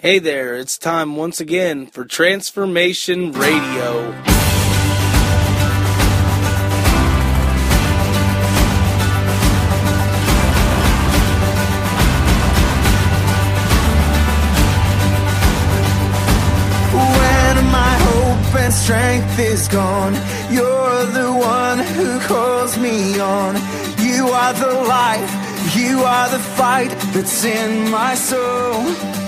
Hey there, it's time once again for Transformation Radio. When my hope and strength is gone. You're the one who calls me on. You are the light, you are the fight that's in my soul.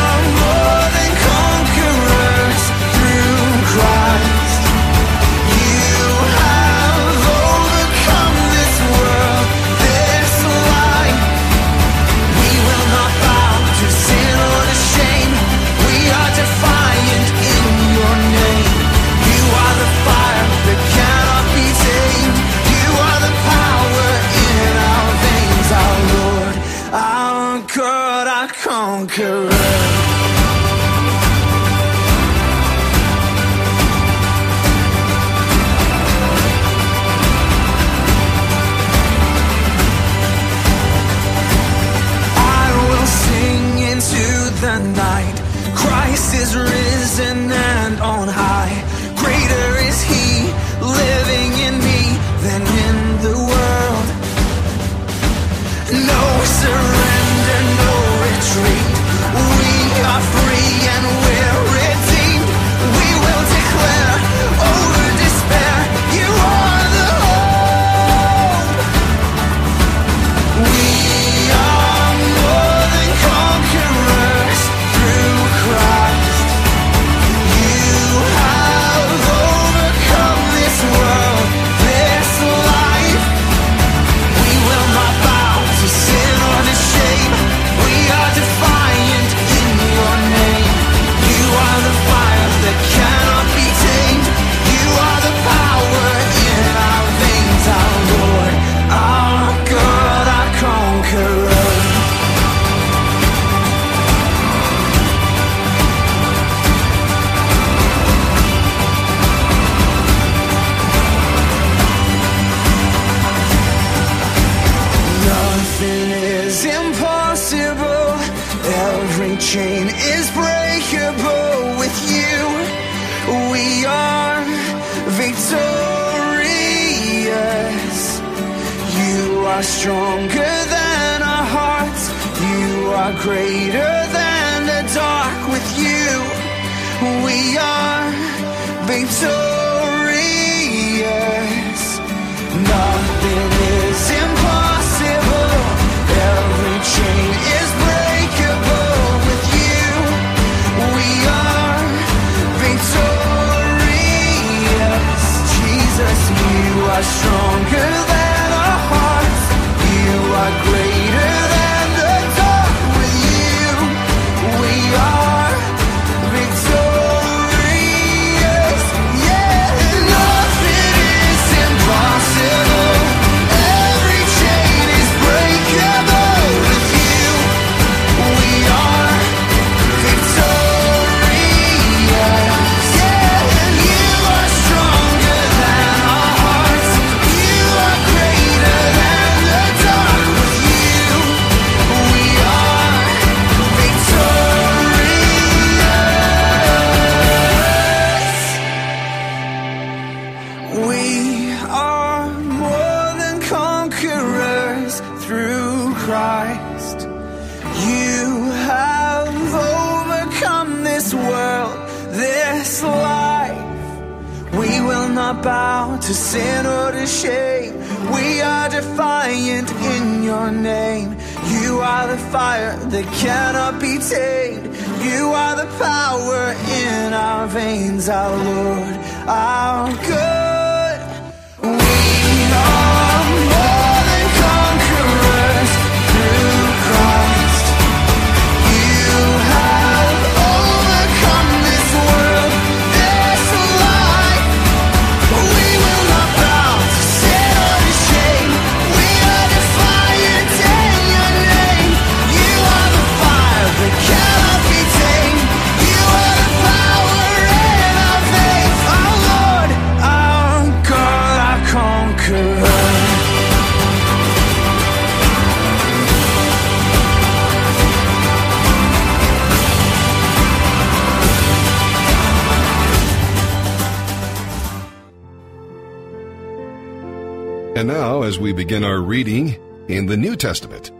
begin our reading in the New Testament,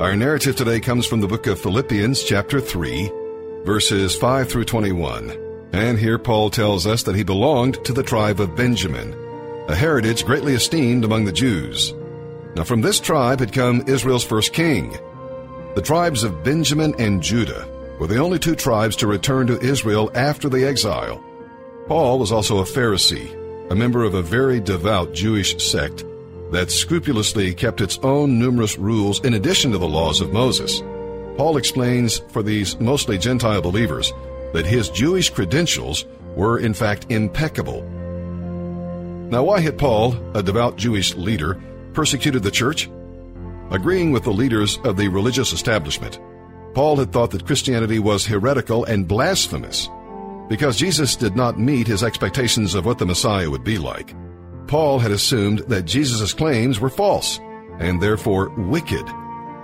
our narrative today comes from the book of Philippians, chapter 3, verses 5 through 21. And here Paul tells us that he belonged to the tribe of Benjamin, a heritage greatly esteemed among the Jews. Now, from this tribe had come Israel's first king. The tribes of Benjamin and Judah were the only two tribes to return to Israel after the exile. Paul was also a Pharisee, a member of a very devout Jewish sect that scrupulously kept its own numerous rules in addition to the laws of Moses. Paul explains for these mostly Gentile believers that his Jewish credentials were in fact impeccable. Now, why had Paul, a devout Jewish leader, persecuted the church? Agreeing with the leaders of the religious establishment, Paul had thought that Christianity was heretical and blasphemous because Jesus did not meet his expectations of what the Messiah would be like. Paul had assumed that Jesus' claims were false and therefore wicked.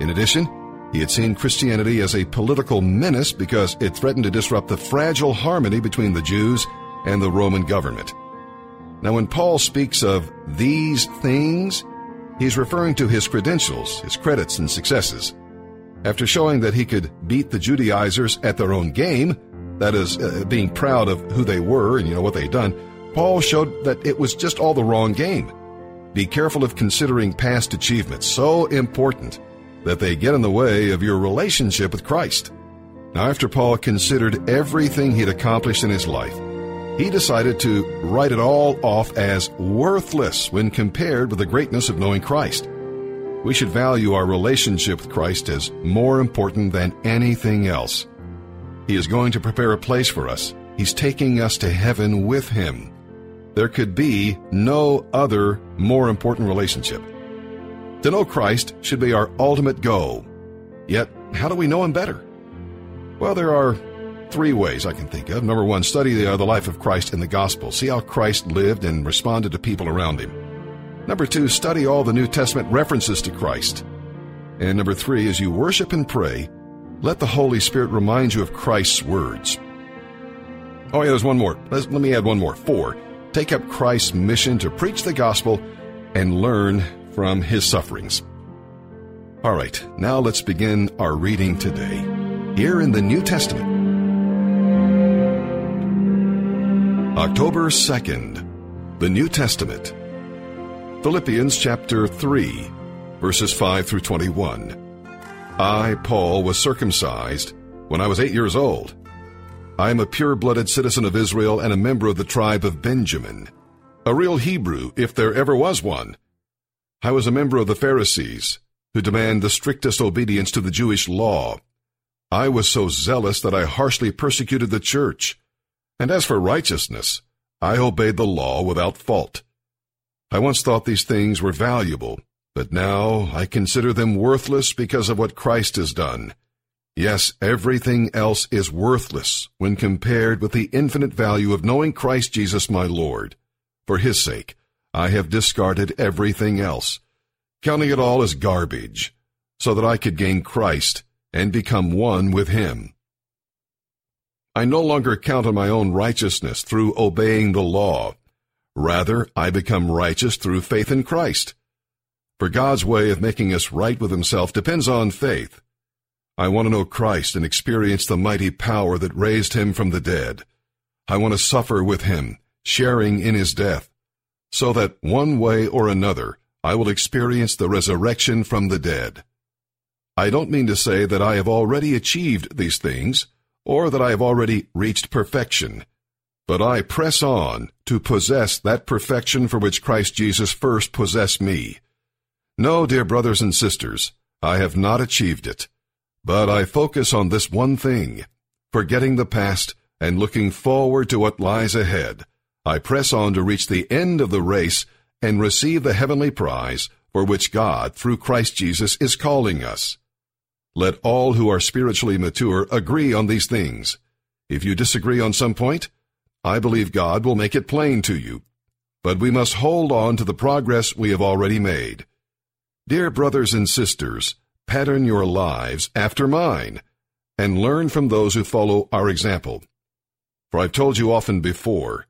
In addition, he had seen Christianity as a political menace because it threatened to disrupt the fragile harmony between the Jews and the Roman government. Now, when Paul speaks of these things, he's referring to his credentials, his credits, and successes. After showing that he could beat the Judaizers at their own game, that is, uh, being proud of who they were and you know what they'd done, Paul showed that it was just all the wrong game. Be careful of considering past achievements so important that they get in the way of your relationship with Christ. Now, after Paul considered everything he'd accomplished in his life, he decided to write it all off as worthless when compared with the greatness of knowing Christ. We should value our relationship with Christ as more important than anything else. He is going to prepare a place for us. He's taking us to heaven with Him. There could be no other more important relationship. To know Christ should be our ultimate goal. Yet, how do we know Him better? Well, there are three ways I can think of. Number one, study the, uh, the life of Christ in the gospel. See how Christ lived and responded to people around him. Number two, study all the New Testament references to Christ. And number three, as you worship and pray, let the Holy Spirit remind you of Christ's words. Oh, yeah, there's one more. Let's, let me add one more. Four, take up Christ's mission to preach the gospel and learn from his sufferings. All right, now let's begin our reading today. Here in the New Testament. October 2nd, the New Testament. Philippians chapter 3, verses 5 through 21. I, Paul, was circumcised when I was eight years old. I am a pure blooded citizen of Israel and a member of the tribe of Benjamin, a real Hebrew, if there ever was one. I was a member of the Pharisees, who demand the strictest obedience to the Jewish law. I was so zealous that I harshly persecuted the church. And as for righteousness, I obeyed the law without fault. I once thought these things were valuable, but now I consider them worthless because of what Christ has done. Yes, everything else is worthless when compared with the infinite value of knowing Christ Jesus my Lord. For his sake, I have discarded everything else, counting it all as garbage, so that I could gain Christ and become one with him. I no longer count on my own righteousness through obeying the law Rather, I become righteous through faith in Christ. For God's way of making us right with Himself depends on faith. I want to know Christ and experience the mighty power that raised Him from the dead. I want to suffer with Him, sharing in His death, so that one way or another I will experience the resurrection from the dead. I don't mean to say that I have already achieved these things, or that I have already reached perfection. But I press on to possess that perfection for which Christ Jesus first possessed me. No, dear brothers and sisters, I have not achieved it. But I focus on this one thing, forgetting the past and looking forward to what lies ahead. I press on to reach the end of the race and receive the heavenly prize for which God, through Christ Jesus, is calling us. Let all who are spiritually mature agree on these things. If you disagree on some point, I believe God will make it plain to you. But we must hold on to the progress we have already made. Dear brothers and sisters, pattern your lives after mine, and learn from those who follow our example. For I've told you often before,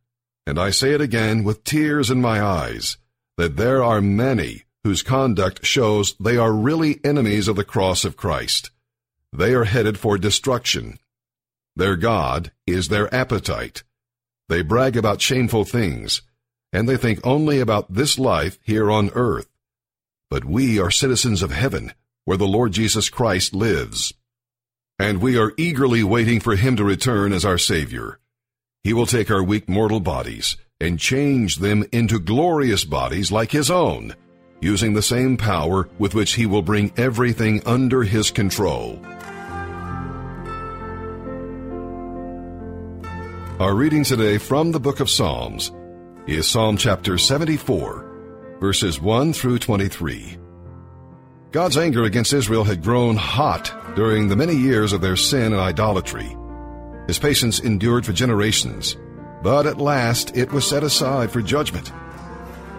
and I say it again with tears in my eyes, that there are many whose conduct shows they are really enemies of the cross of Christ. They are headed for destruction. Their God is their appetite. They brag about shameful things, and they think only about this life here on earth. But we are citizens of heaven, where the Lord Jesus Christ lives. And we are eagerly waiting for him to return as our Savior. He will take our weak mortal bodies and change them into glorious bodies like his own, using the same power with which he will bring everything under his control. Our reading today from the book of Psalms is Psalm chapter 74, verses 1 through 23. God's anger against Israel had grown hot during the many years of their sin and idolatry. His patience endured for generations, but at last it was set aside for judgment.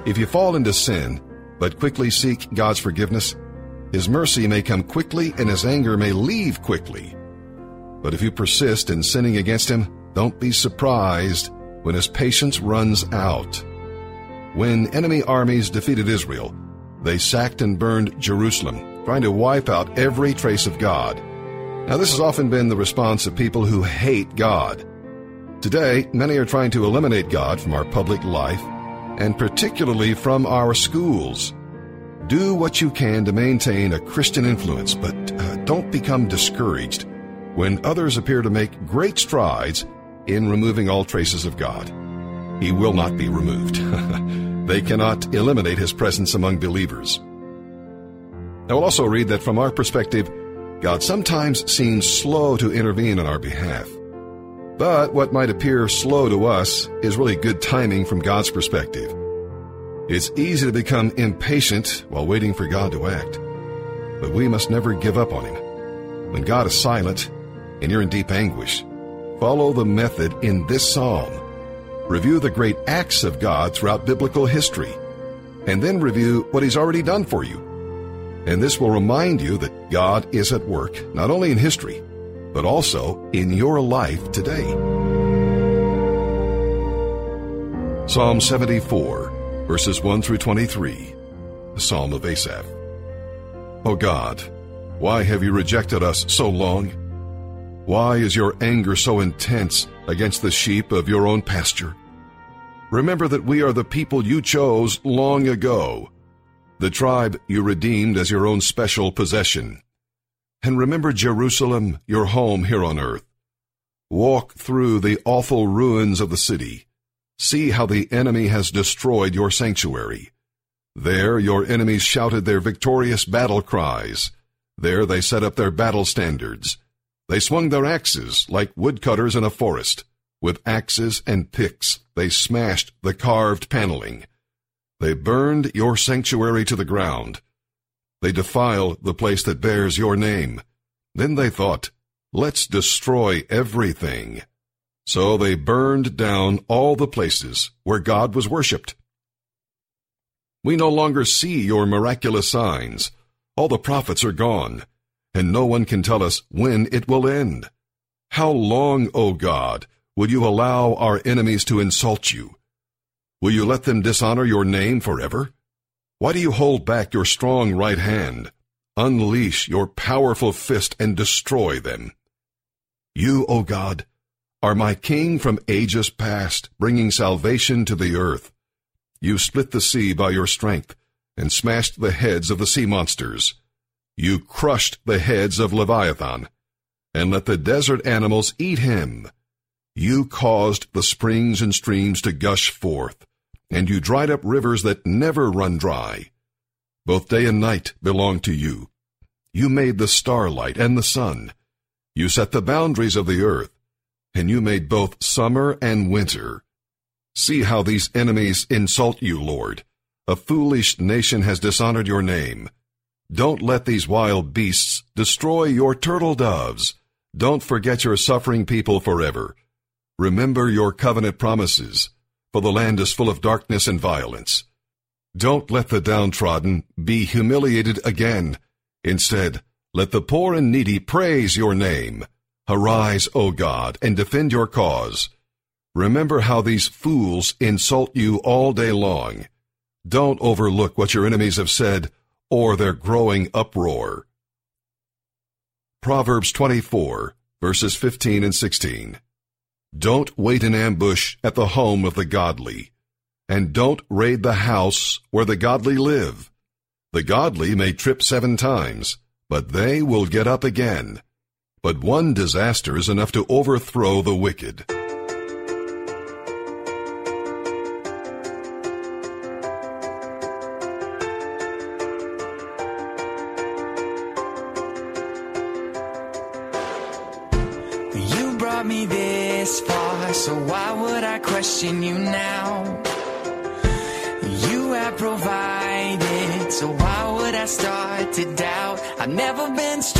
If you fall into sin, but quickly seek God's forgiveness, His mercy may come quickly and His anger may leave quickly. But if you persist in sinning against Him, don't be surprised when his patience runs out. When enemy armies defeated Israel, they sacked and burned Jerusalem, trying to wipe out every trace of God. Now, this has often been the response of people who hate God. Today, many are trying to eliminate God from our public life, and particularly from our schools. Do what you can to maintain a Christian influence, but uh, don't become discouraged when others appear to make great strides in removing all traces of God. He will not be removed. they cannot eliminate his presence among believers. I will also read that from our perspective, God sometimes seems slow to intervene on our behalf. But what might appear slow to us is really good timing from God's perspective. It's easy to become impatient while waiting for God to act. But we must never give up on Him. When God is silent and you're in deep anguish, Follow the method in this psalm. Review the great acts of God throughout biblical history, and then review what He's already done for you. And this will remind you that God is at work, not only in history, but also in your life today. Psalm 74, verses 1 through 23, the Psalm of Asaph. O God, why have you rejected us so long? Why is your anger so intense against the sheep of your own pasture? Remember that we are the people you chose long ago, the tribe you redeemed as your own special possession. And remember Jerusalem, your home here on earth. Walk through the awful ruins of the city. See how the enemy has destroyed your sanctuary. There your enemies shouted their victorious battle cries. There they set up their battle standards. They swung their axes like woodcutters in a forest. With axes and picks, they smashed the carved paneling. They burned your sanctuary to the ground. They defiled the place that bears your name. Then they thought, let's destroy everything. So they burned down all the places where God was worshipped. We no longer see your miraculous signs. All the prophets are gone and no one can tell us when it will end. How long, O God, will you allow our enemies to insult you? Will you let them dishonor your name forever? Why do you hold back your strong right hand? Unleash your powerful fist and destroy them. You, O God, are my king from ages past, bringing salvation to the earth. You split the sea by your strength and smashed the heads of the sea monsters. You crushed the heads of Leviathan, and let the desert animals eat him. You caused the springs and streams to gush forth, and you dried up rivers that never run dry. Both day and night belong to you. You made the starlight and the sun. You set the boundaries of the earth, and you made both summer and winter. See how these enemies insult you, Lord. A foolish nation has dishonored your name. Don't let these wild beasts destroy your turtle doves. Don't forget your suffering people forever. Remember your covenant promises, for the land is full of darkness and violence. Don't let the downtrodden be humiliated again. Instead, let the poor and needy praise your name. Arise, O God, and defend your cause. Remember how these fools insult you all day long. Don't overlook what your enemies have said or their growing uproar. Proverbs 24, verses 15 and 16. Don't wait in ambush at the home of the godly, and don't raid the house where the godly live. The godly may trip seven times, but they will get up again. But one disaster is enough to overthrow the wicked. Never been stranded,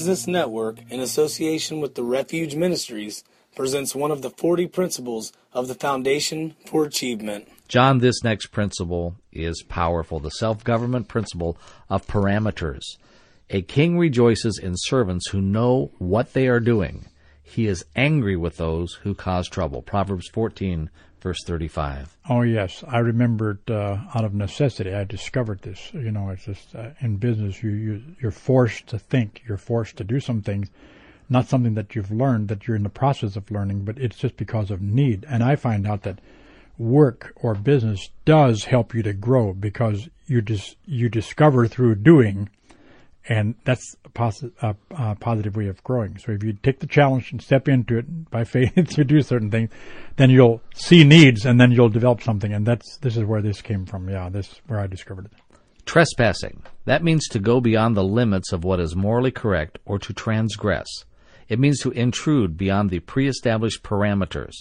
Business Network, in association with the Refuge Ministries, presents one of the 40 principles of the Foundation for Achievement. John, this next principle is powerful the self government principle of parameters. A king rejoices in servants who know what they are doing. He is angry with those who cause trouble. Proverbs 14, verse 35. Oh yes, I remembered uh, out of necessity. I discovered this. You know, it's just uh, in business, you, you you're forced to think. You're forced to do some things, not something that you've learned that you're in the process of learning, but it's just because of need. And I find out that work or business does help you to grow because you dis- you discover through doing, and that's a, posi- a, positive way of growing. So if you take the challenge and step into it by faith to do certain things, then you'll see needs and then you'll develop something. And that's this is where this came from. Yeah, this is where I discovered it. Trespassing. That means to go beyond the limits of what is morally correct or to transgress. It means to intrude beyond the pre established parameters.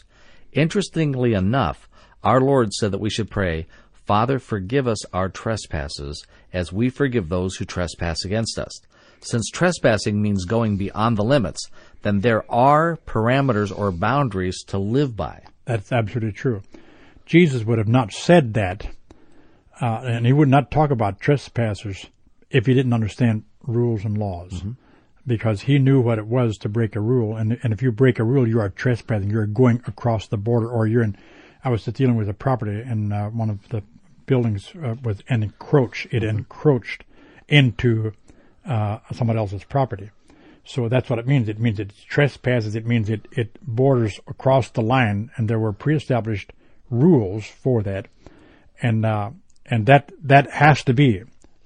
Interestingly enough, our Lord said that we should pray, Father, forgive us our trespasses as we forgive those who trespass against us. Since trespassing means going beyond the limits, then there are parameters or boundaries to live by. That's absolutely true. Jesus would have not said that, uh, and he would not talk about trespassers if he didn't understand rules and laws. Because he knew what it was to break a rule, and and if you break a rule, you are trespassing. You're going across the border, or you're in. I was dealing with a property, and uh, one of the buildings uh, was and encroached. It encroached into uh, someone else's property. So that's what it means. It means it trespasses. It means it, it borders across the line, and there were pre-established rules for that, and uh, and that that has to be.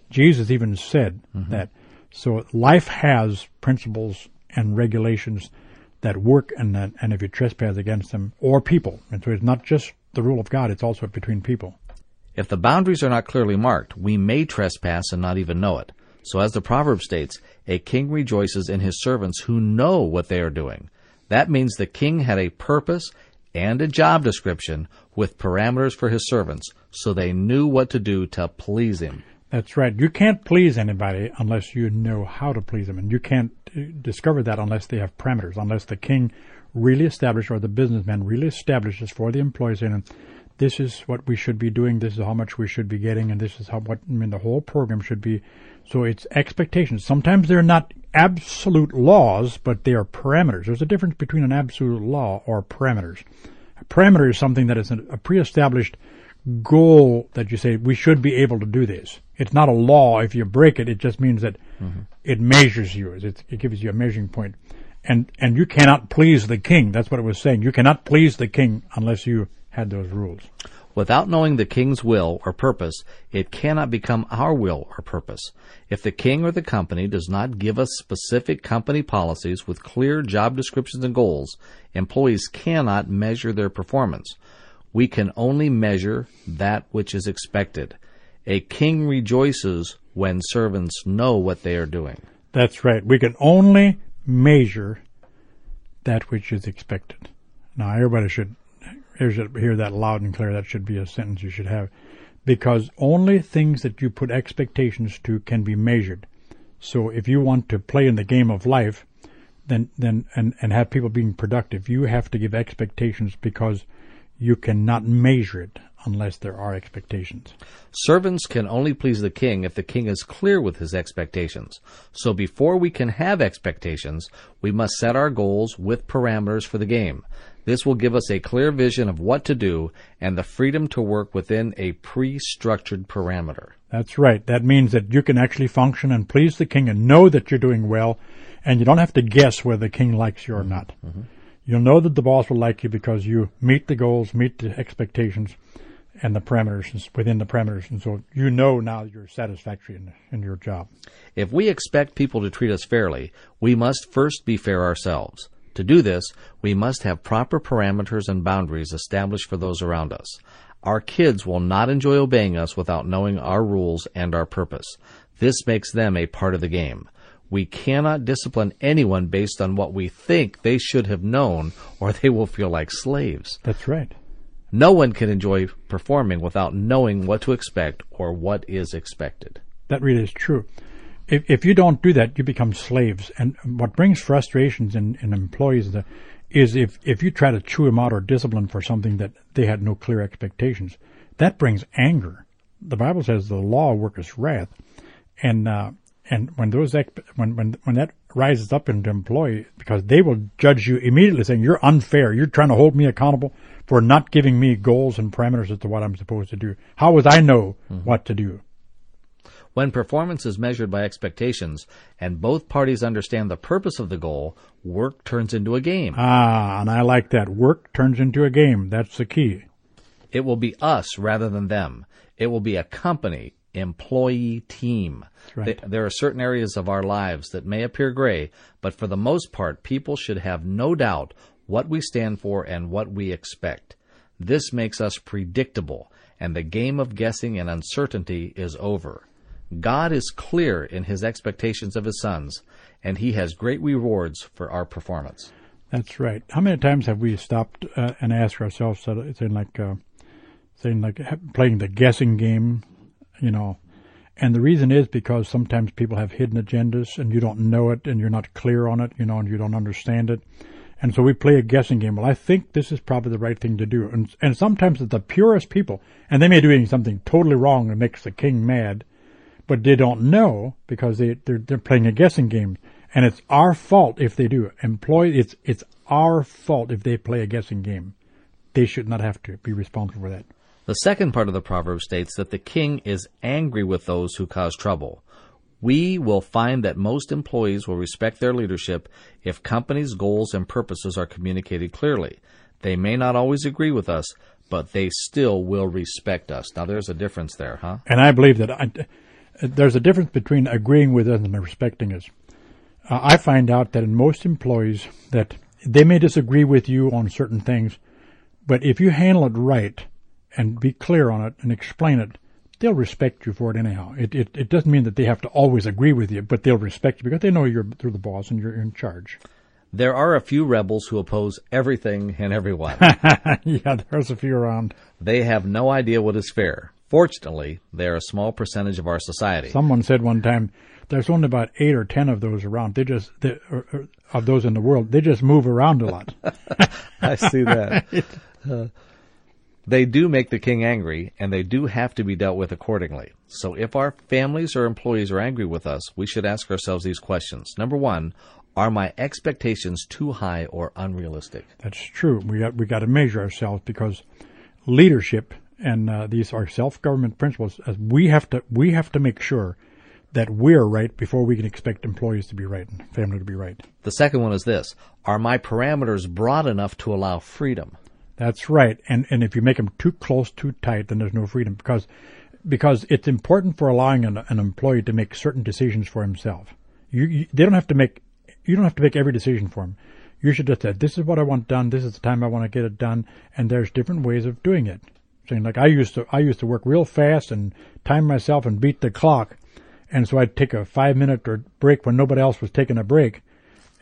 Jesus even said that. So life has principles and regulations that work, and that, and if you trespass against them or people, and so it's not just the rule of God; it's also between people. If the boundaries are not clearly marked, we may trespass and not even know it. So, as the proverb states, a king rejoices in his servants who know what they are doing. That means the king had a purpose and a job description with parameters for his servants, so they knew what to do to please him. That's right. You can't please anybody unless you know how to please them, and you can't uh, discover that unless they have parameters, unless the king really established or the businessman really establishes for the employees saying, this is what we should be doing, this is how much we should be getting, and this is how what I mean the whole program should be. So it's expectations. Sometimes they're not absolute laws, but they are parameters. There's a difference between an absolute law or parameters. A parameter is something that is a pre-established goal that you say we should be able to do this. It's not a law. If you break it, it just means that mm-hmm. it measures you. It, it gives you a measuring point. And and you cannot please the king. That's what it was saying. You cannot please the king unless you had those rules. Without knowing the king's will or purpose, it cannot become our will or purpose. If the king or the company does not give us specific company policies with clear job descriptions and goals, employees cannot measure their performance. We can only measure that which is expected. A king rejoices when servants know what they are doing. That's right. We can only measure that which is expected. Now, everybody should hear hear that loud and clear. That should be a sentence you should have. Because only things that you put expectations to can be measured. So if you want to play in the game of life, then, then, and, and have people being productive, you have to give expectations because you cannot measure it unless there are expectations. Servants can only please the king if the king is clear with his expectations. So before we can have expectations, we must set our goals with parameters for the game. This will give us a clear vision of what to do and the freedom to work within a pre-structured parameter. That's right. That means that you can actually function and please the king and know that you're doing well, and you don't have to guess whether the king likes you or not. Mm-hmm. Mm-hmm. You'll know that the boss will like you because you meet the goals, meet the expectations, and the parameters within the parameters, and so you know now you're satisfactory in, in your job. If we expect people to treat us fairly, we must first be fair ourselves. To do this, we must have proper parameters and boundaries established for those around us. Our kids will not enjoy obeying us without knowing our rules and our purpose. This makes them a part of the game. We cannot discipline anyone based on what we think they should have known, or they will feel like slaves. That's right. No one can enjoy performing without knowing what to expect or what is expected. That really is true. If, if you don't do that, you become slaves. And what brings frustrations in, in employees is, is if, if you try to chew them out or discipline for something that they had no clear expectations, that brings anger. The Bible says the law worketh wrath. And, uh, and when those, when, when, when that rises up into employee, because they will judge you immediately saying, you're unfair. You're trying to hold me accountable for not giving me goals and parameters as to what I'm supposed to do. How would I know what to do? When performance is measured by expectations and both parties understand the purpose of the goal, work turns into a game. Ah, and I like that. Work turns into a game. That's the key. It will be us rather than them. It will be a company, employee team. right. Th- There are certain areas of our lives that may appear gray, but for the most part, people should have no doubt what we stand for and what we expect. This makes us predictable, and the game of guessing and uncertainty is over. God is clear in his expectations of his sons, and he has great rewards for our performance. That's right. How many times have we stopped uh, and asked ourselves, saying like, uh, saying like playing the guessing game, you know? And the reason is because sometimes people have hidden agendas, and you don't know it, and you're not clear on it, you know, and you don't understand it. And so we play a guessing game. Well, I think this is probably the right thing to do. And and sometimes it's the purest people, and they may be doing something totally wrong that makes the king mad, but they don't know because they they're, they're playing a guessing game, and it's our fault if they do. Employee, it's it's our fault if they play a guessing game. They should not have to be responsible for that. The second part of the proverb states that the king is angry with those who cause trouble. We will find that most employees will respect their leadership if companies' goals and purposes are communicated clearly. They may not always agree with us, but they still will respect us. Now, there's a difference there, huh? And I believe that I, there's a difference between agreeing with us and respecting us. Uh, I find out that in most employees that they may disagree with you on certain things, but if you handle it right and be clear on it and explain it, they'll respect you for it anyhow. It, it it doesn't mean that they have to always agree with you, but they'll respect you because they know you're they're the boss and you're in charge. There are a few rebels who oppose everything and everyone. yeah, there's a few around. they have no idea what is fair. Fortunately, they are a small percentage of our society. Someone said one time, there's only about eight or ten of those around. They just they, or, or, of those in the world. They just move around a lot. I see that. Uh, they do make the king angry, and they do have to be dealt with accordingly. So if our families or employees are angry with us, we should ask ourselves these questions. Number one, are my expectations too high or unrealistic? That's true. We got we got to measure ourselves because leadership and uh, these are self-government principles. As we have to we have to make sure that we're right before we can expect employees to be right and family to be right. The second one is this Are my parameters broad enough to allow freedom? That's right. And and if you make them too close, too tight, then there's no freedom because because it's important for allowing an, an employee to make certain decisions for himself. You, you they don't have to make you don't have to make every decision for him. You should just say, "This is what I want done. This is the time I want to get it done." And there's different ways of doing it. Saying like I used to, I used to work real fast and time myself and beat the clock, and so I'd take a five minute or break when nobody else was taking a break.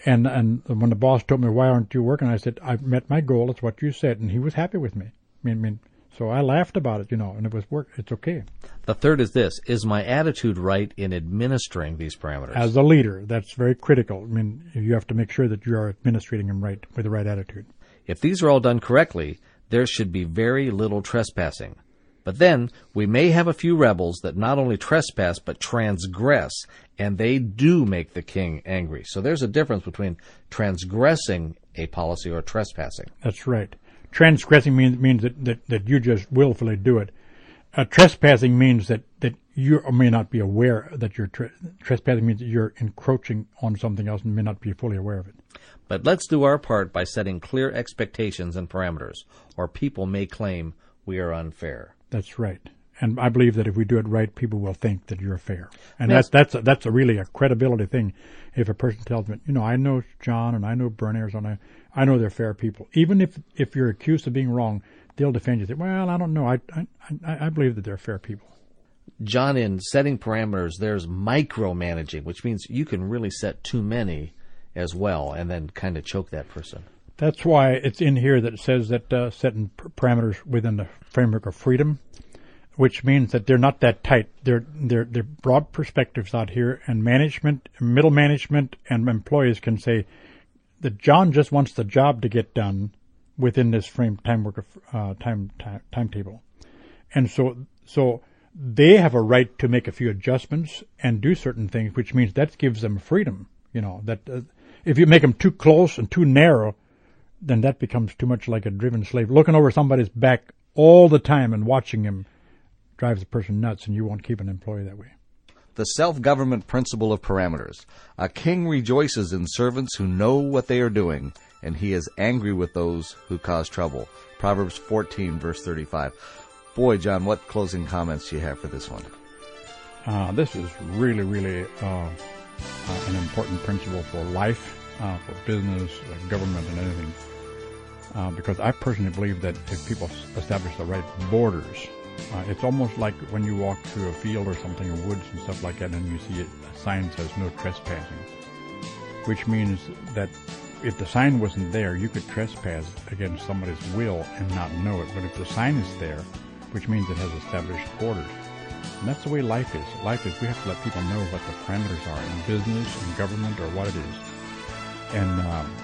And and when the boss told me why aren't you working, I said I've met my goal. It's what you said, and he was happy with me. I mean, I mean, so I laughed about it, you know, and it was work. It's okay. The third is this Is my attitude right in administering these parameters? As a leader, that's very critical. I mean, you have to make sure that you are administrating them right with the right attitude. If these are all done correctly, there should be very little trespassing. But then we may have a few rebels that not only trespass but transgress, and they do make the king angry. So there's a difference between transgressing a policy or trespassing. That's right. Transgressing means means that, that, that you just willfully do it. Uh, trespassing means that, that you may not be aware that you're tre- trespassing means that you're encroaching on something else and may not be fully aware of it. But let's do our part by setting clear expectations and parameters, or people may claim we are unfair. That's right. And I believe that if we do it right, people will think that you're fair. And Yes. that's that's a, that's a really a credibility thing. If a person tells me, you know, I know John and I know Bernie Arizona, I know they're fair people. Even if if you're accused of being wrong, they'll defend you. Say, well, I don't know. I I I, I believe that they're fair people. John, in setting parameters, there's micromanaging, which means you can really set too many as well and then kind of choke that person. That's why it's in here that says that uh, setting parameters within the framework of freedom, which means that they're not that tight. They're they're they're broad perspectives out here, and management, middle management, and employees can say that John just wants the job to get done within this frame time uh, time, time timetable, and so so they have a right to make a few adjustments and do certain things, which means that gives them freedom. You know that uh, if you make them too close and too narrow, then that becomes too much like a driven slave. Looking over somebody's back all the time and watching him drives a person nuts, and you won't keep an employee that way. The self government principle of parameters. A king rejoices in servants who know what they are doing, and he is angry with those who cause trouble. Proverbs 14, verse 35. Boy, John, what closing comments do you have for this one? Uh, this is really, really uh, uh, an important principle for life, uh, for business, uh, government, and anything. Uh, because I personally believe that if people establish the right borders, uh, it's almost like when you walk through a field or something, or woods and stuff like that, and you see a sign says no trespassing, which means that if the sign wasn't there, you could trespass against somebody's will and not know it. But if the sign is there, which means it has established borders, and that's the way life is. Life is we have to let people know what the parameters are in business, in government, or what it is. And um,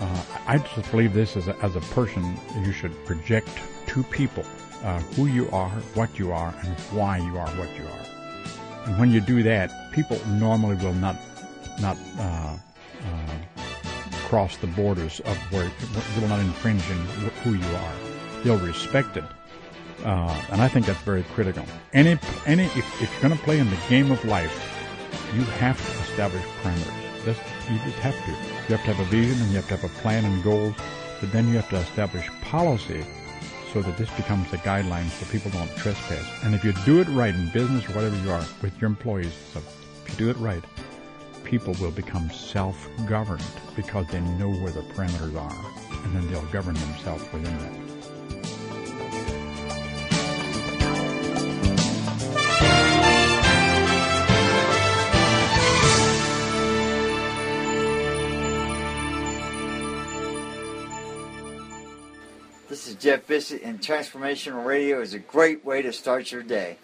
uh, I just believe this as a, as a person, you should project to people uh, who you are, what you are, and why you are what you are. And when you do that, people normally will not not uh, uh, cross the borders of where will not infringe in who you are. They'll respect it. Uh, and I think that's very critical. Any, any, if, if you're going to play in the game of life, you have to establish parameters. That's, you just have to. You have to have a vision and you have to have a plan and goals, but then you have to establish policy so that this becomes the guidelines so people don't trespass. And if you do it right in business or whatever you are with your employees, so if you do it right, people will become self-governed because they know where the parameters are, and then they'll govern themselves within that. Jeff Bissett, and Transformation Radio is a great way to start your day.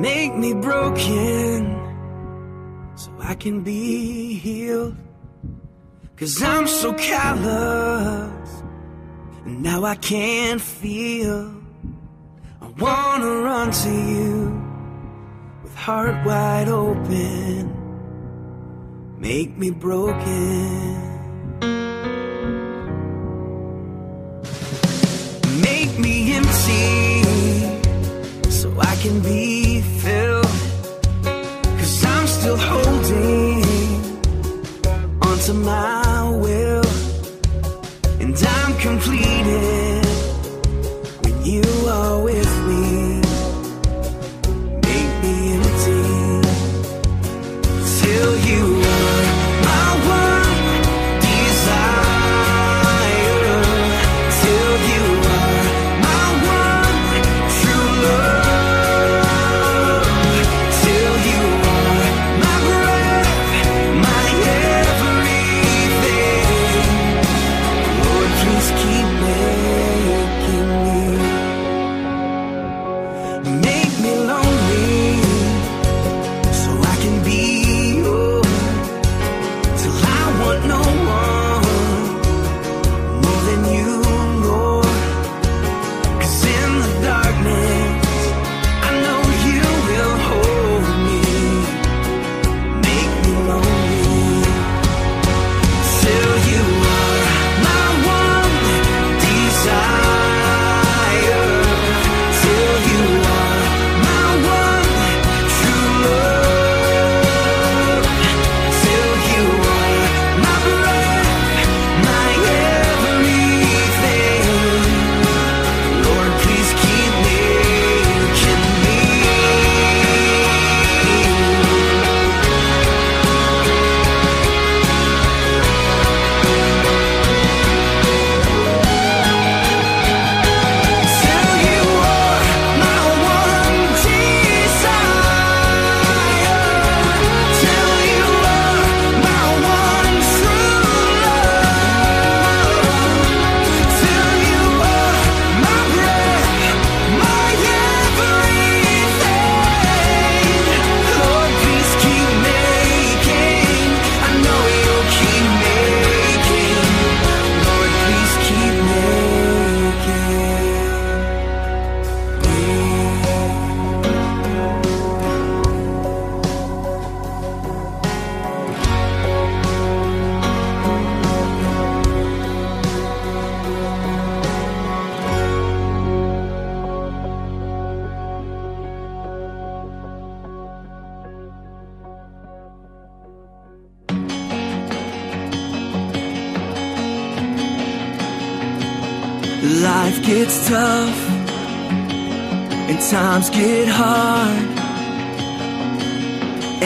Make me broken so I can be healed. Cause I'm so callous and now I can't feel. Wanna run to you with heart wide open. Make me broken. Make me empty so I can be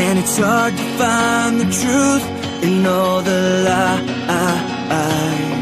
And it's hard to find the truth in all the lies.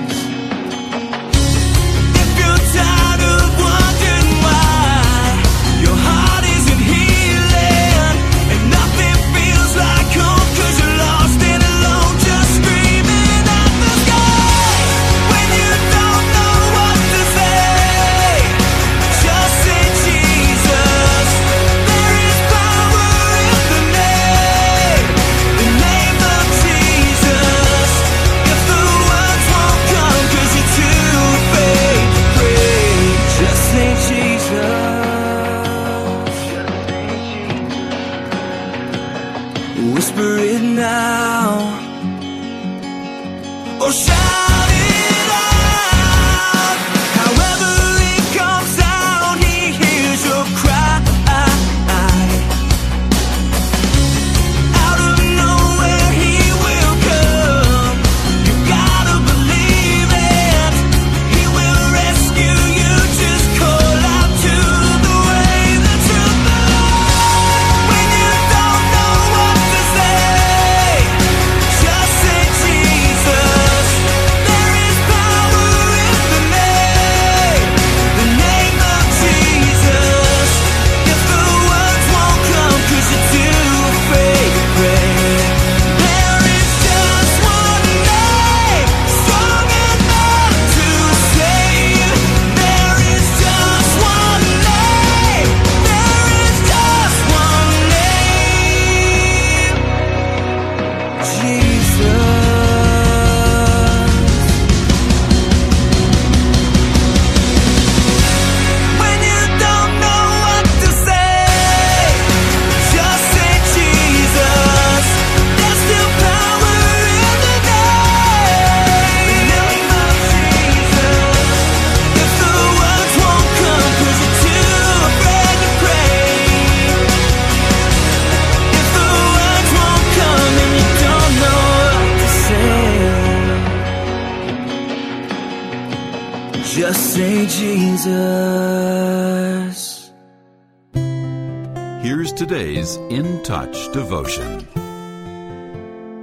Touch devotion.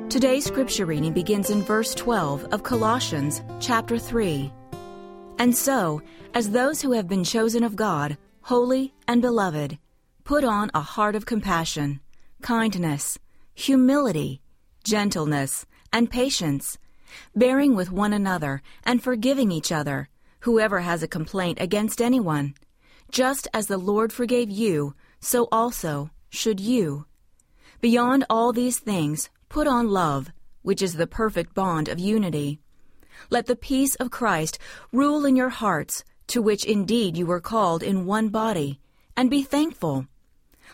Today's scripture reading begins in verse 12 of Colossians chapter 3. And so, as those who have been chosen of God, holy and beloved, put on a heart of compassion, kindness, humility, gentleness, and patience, bearing with one another and forgiving each other, whoever has a complaint against anyone. Just as the Lord forgave you, so also should you. Beyond all these things, put on love, which is the perfect bond of unity. Let the peace of Christ rule in your hearts, to which indeed you were called in one body, and be thankful.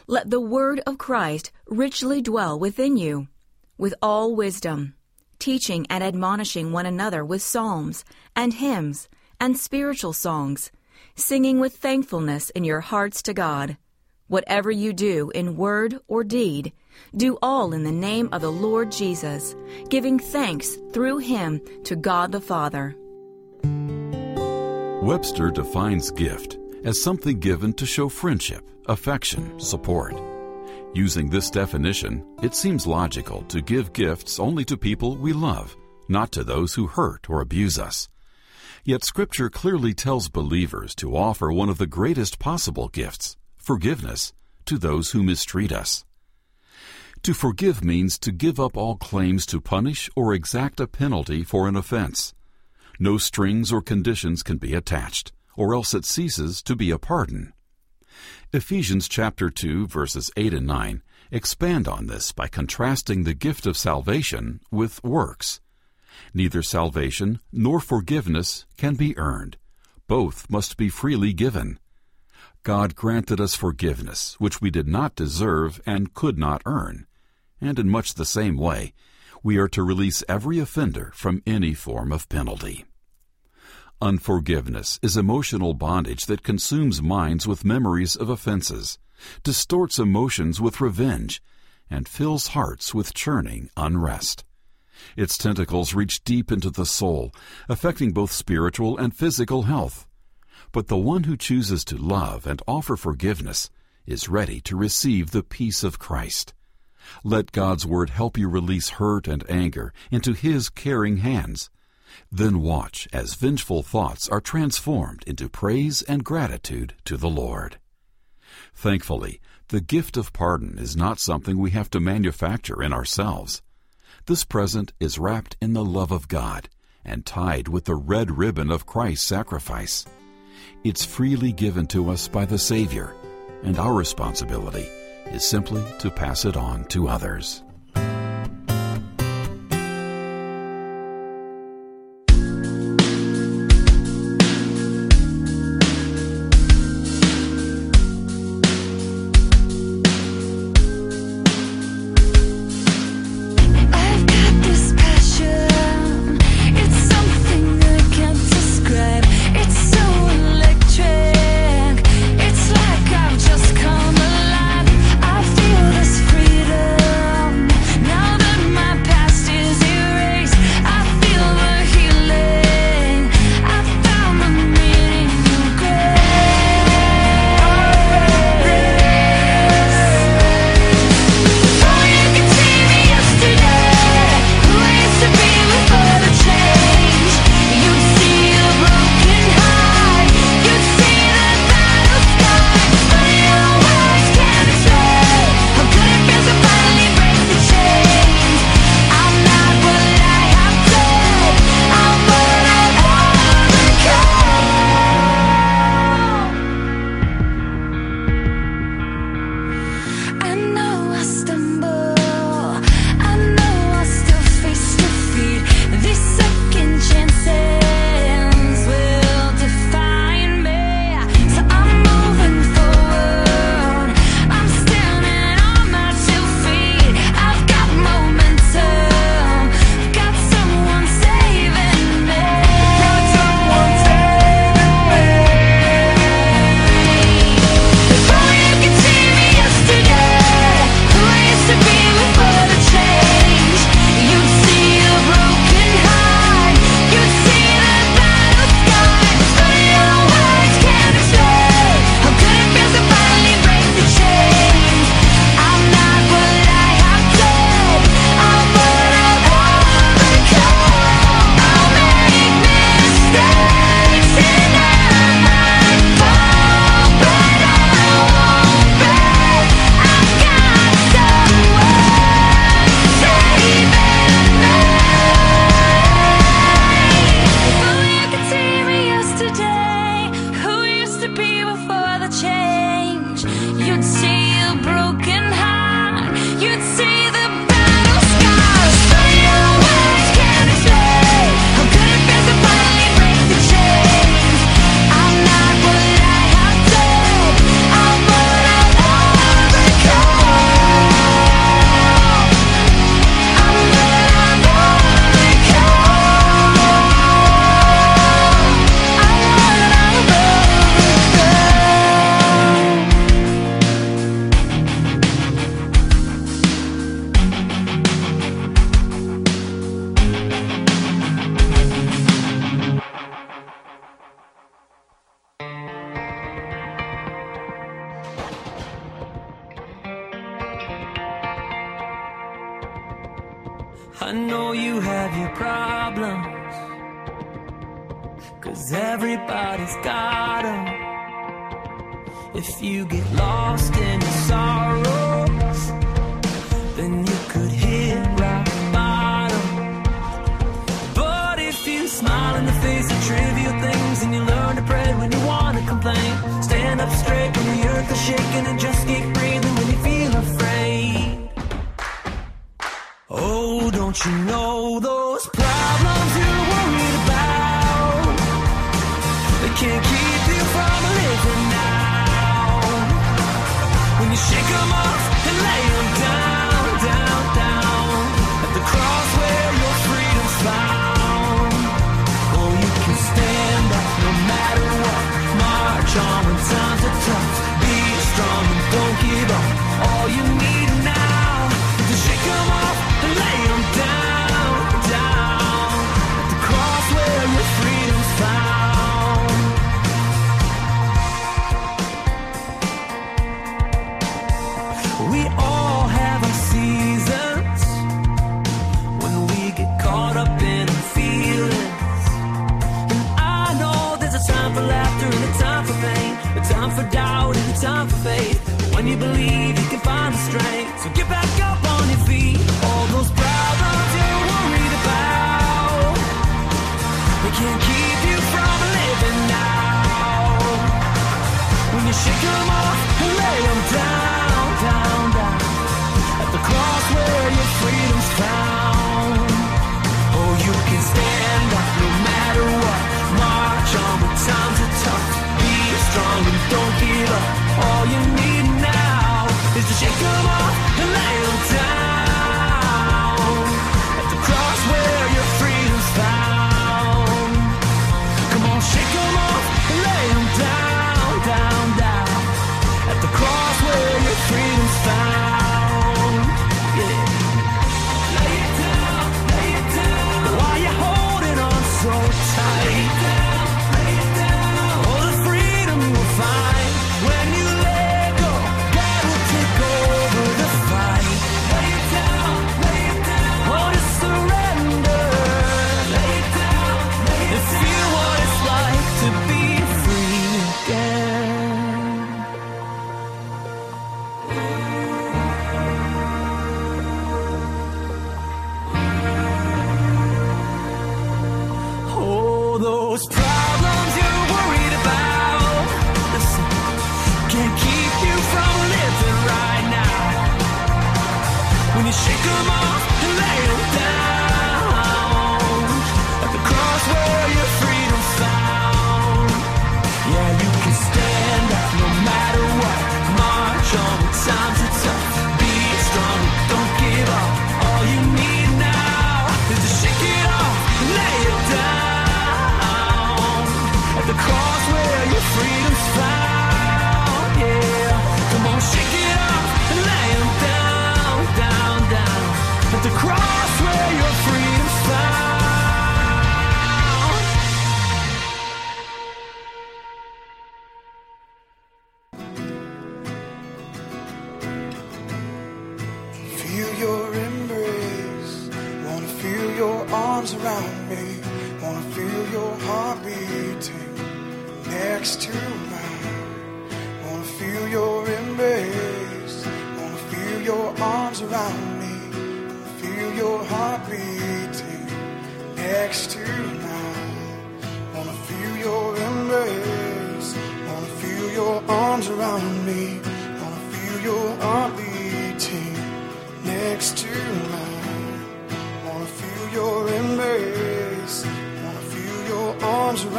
Let the word of Christ richly dwell within you, with all wisdom, teaching and admonishing one another with psalms and hymns and spiritual songs, singing with thankfulness in your hearts to God. Whatever you do in word or deed, do all in the name of the Lord Jesus, giving thanks through him to God the Father. Webster defines gift as something given to show friendship, affection, support. Using this definition, it seems logical to give gifts only to people we love, not to those who hurt or abuse us. Yet Scripture clearly tells believers to offer one of the greatest possible gifts, forgiveness, to those who mistreat us. To forgive means to give up all claims to punish or exact a penalty for an offense. No strings or conditions can be attached, or else it ceases to be a pardon. Ephesians chapter 2 verses 8 and 9 expand on this by contrasting the gift of salvation with works. Neither salvation nor forgiveness can be earned. Both must be freely given. God granted us forgiveness, which we did not deserve and could not earn and in much the same way, we are to release every offender from any form of penalty. Unforgiveness is emotional bondage that consumes minds with memories of offenses, distorts emotions with revenge, and fills hearts with churning unrest. Its tentacles reach deep into the soul, affecting both spiritual and physical health. But the one who chooses to love and offer forgiveness is ready to receive the peace of Christ. Let God's Word help you release hurt and anger into His caring hands. Then watch as vengeful thoughts are transformed into praise and gratitude to the Lord. Thankfully, the gift of pardon is not something we have to manufacture in ourselves. This present is wrapped in the love of God and tied with the red ribbon of Christ's sacrifice. It's freely given to us by the Savior, and our responsibility is simply to pass it on to others.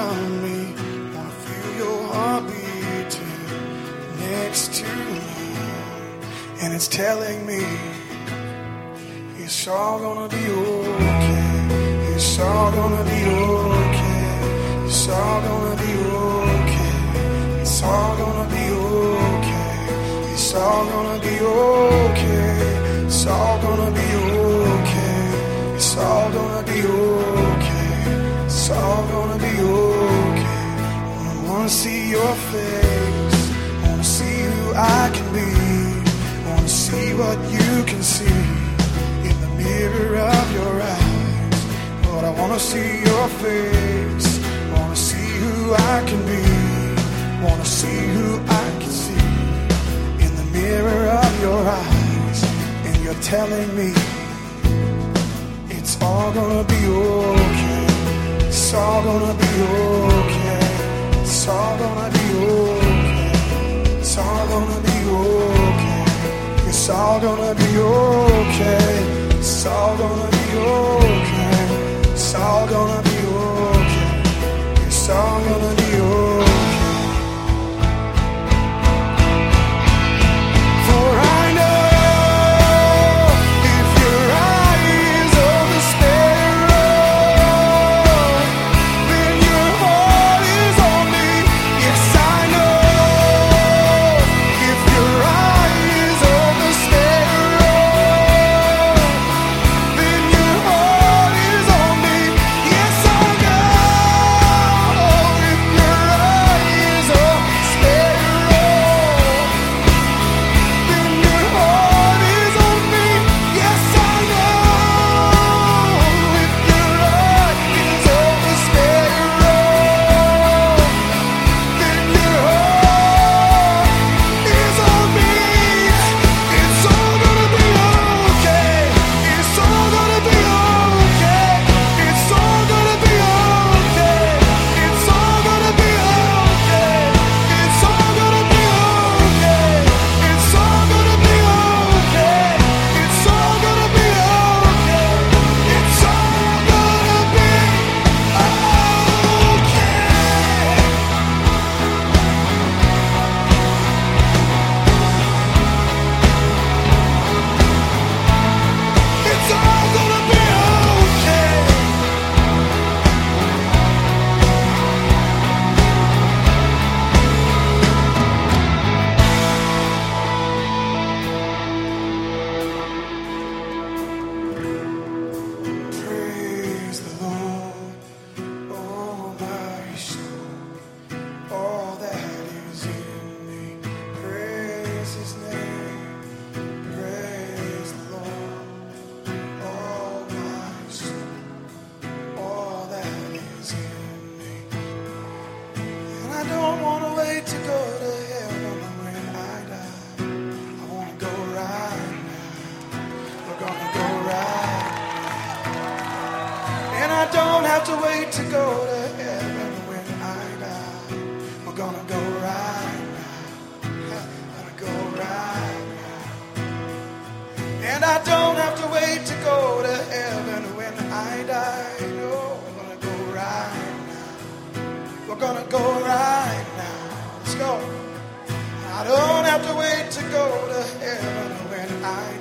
around me. I feel your heart beating next to mine, and it's telling me it's all gonna be okay. It's all gonna be okay. It's all gonna be okay. It's all gonna be okay. It's all gonna be okay. It's all gonna be okay. It's all gonna be okay. It's all gonna be okay wanna see your face. Wanna see who I can be. Wanna see what you can see in the mirror of your eyes. But I wanna see your face. Wanna see who I can be. Wanna see who I can see in the mirror of your eyes. And you're telling me it's all gonna be okay. It's all gonna be okay all gonna be okay. It's all gonna be okay. It's all gonna be okay. It's all gonna be okay. It's all gonna be okay. It's all gonna be okay. We're gonna go right now. Let's go. I don't have to wait to go to heaven when I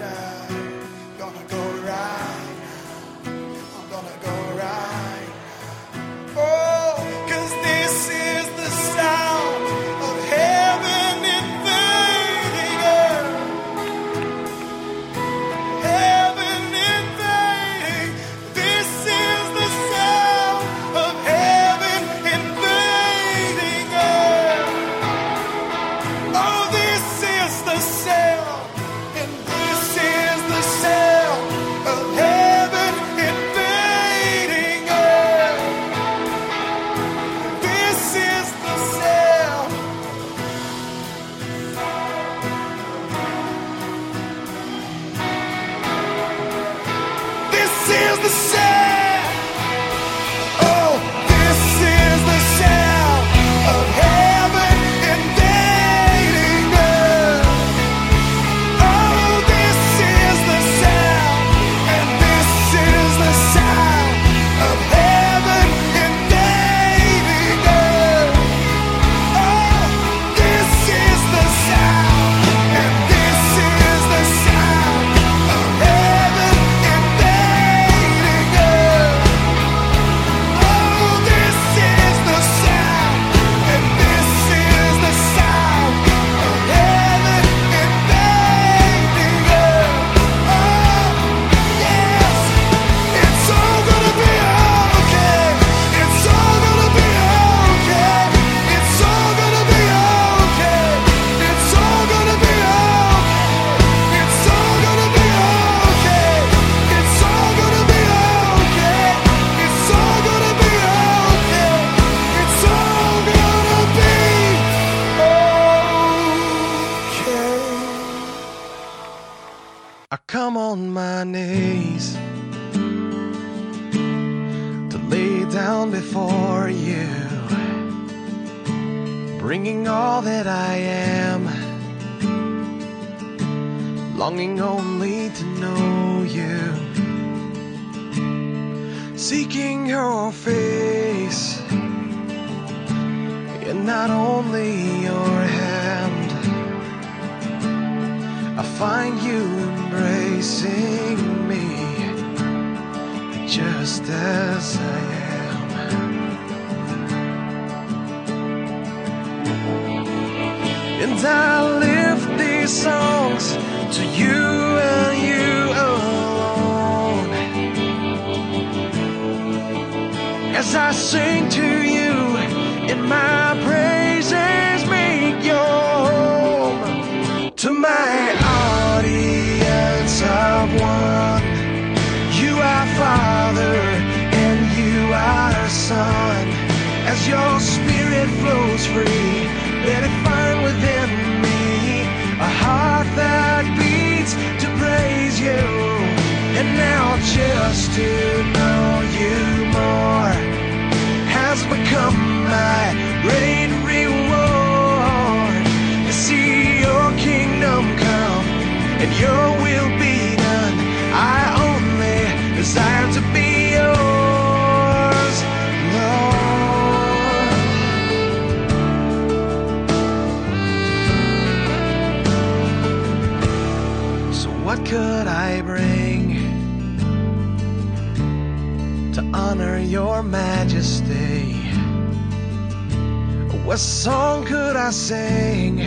song could I sing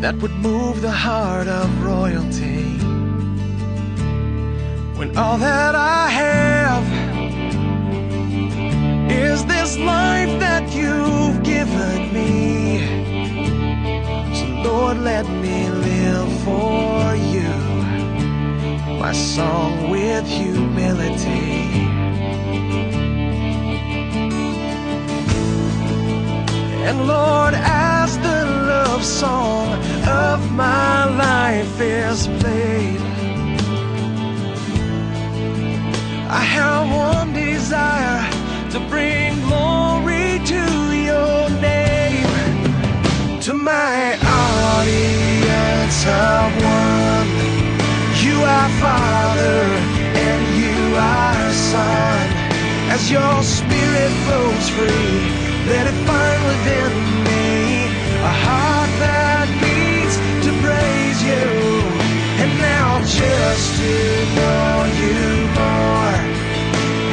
that would move the heart of royalty? When all that I have is this life that you've given me. So, Lord, let me live for you, my song with humility. Lord, as the love song of my life is played, I have one desire to bring glory to your name. To my audience of one, you are Father and you are Son. As your spirit flows free, find within me a heart that beats to praise you. And now just to know you more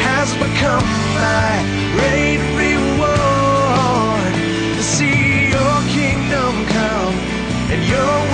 has become my great reward. To see your kingdom come and your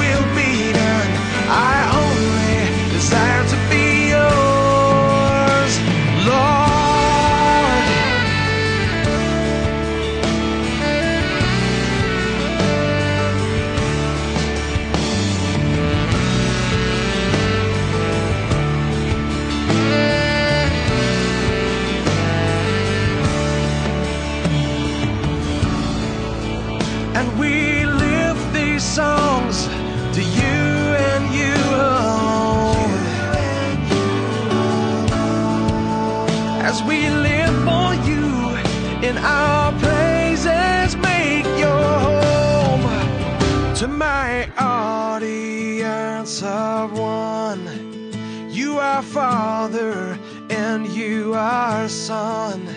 you are Son.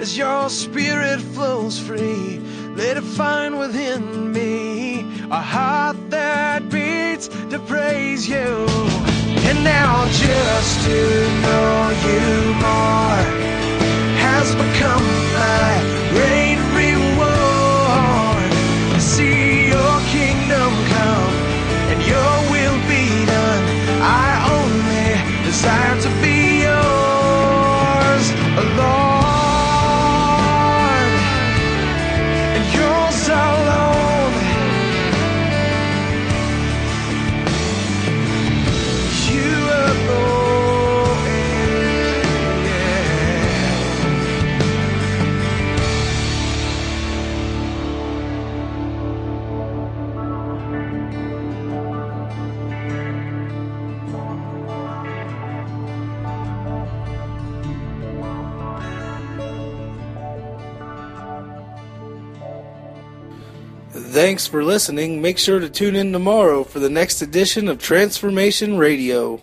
As your spirit flows free, let it find within me a heart that beats to praise you. And now just to know you more has become my great Thanks for listening. Make sure to tune in tomorrow for the next edition of Transformation Radio.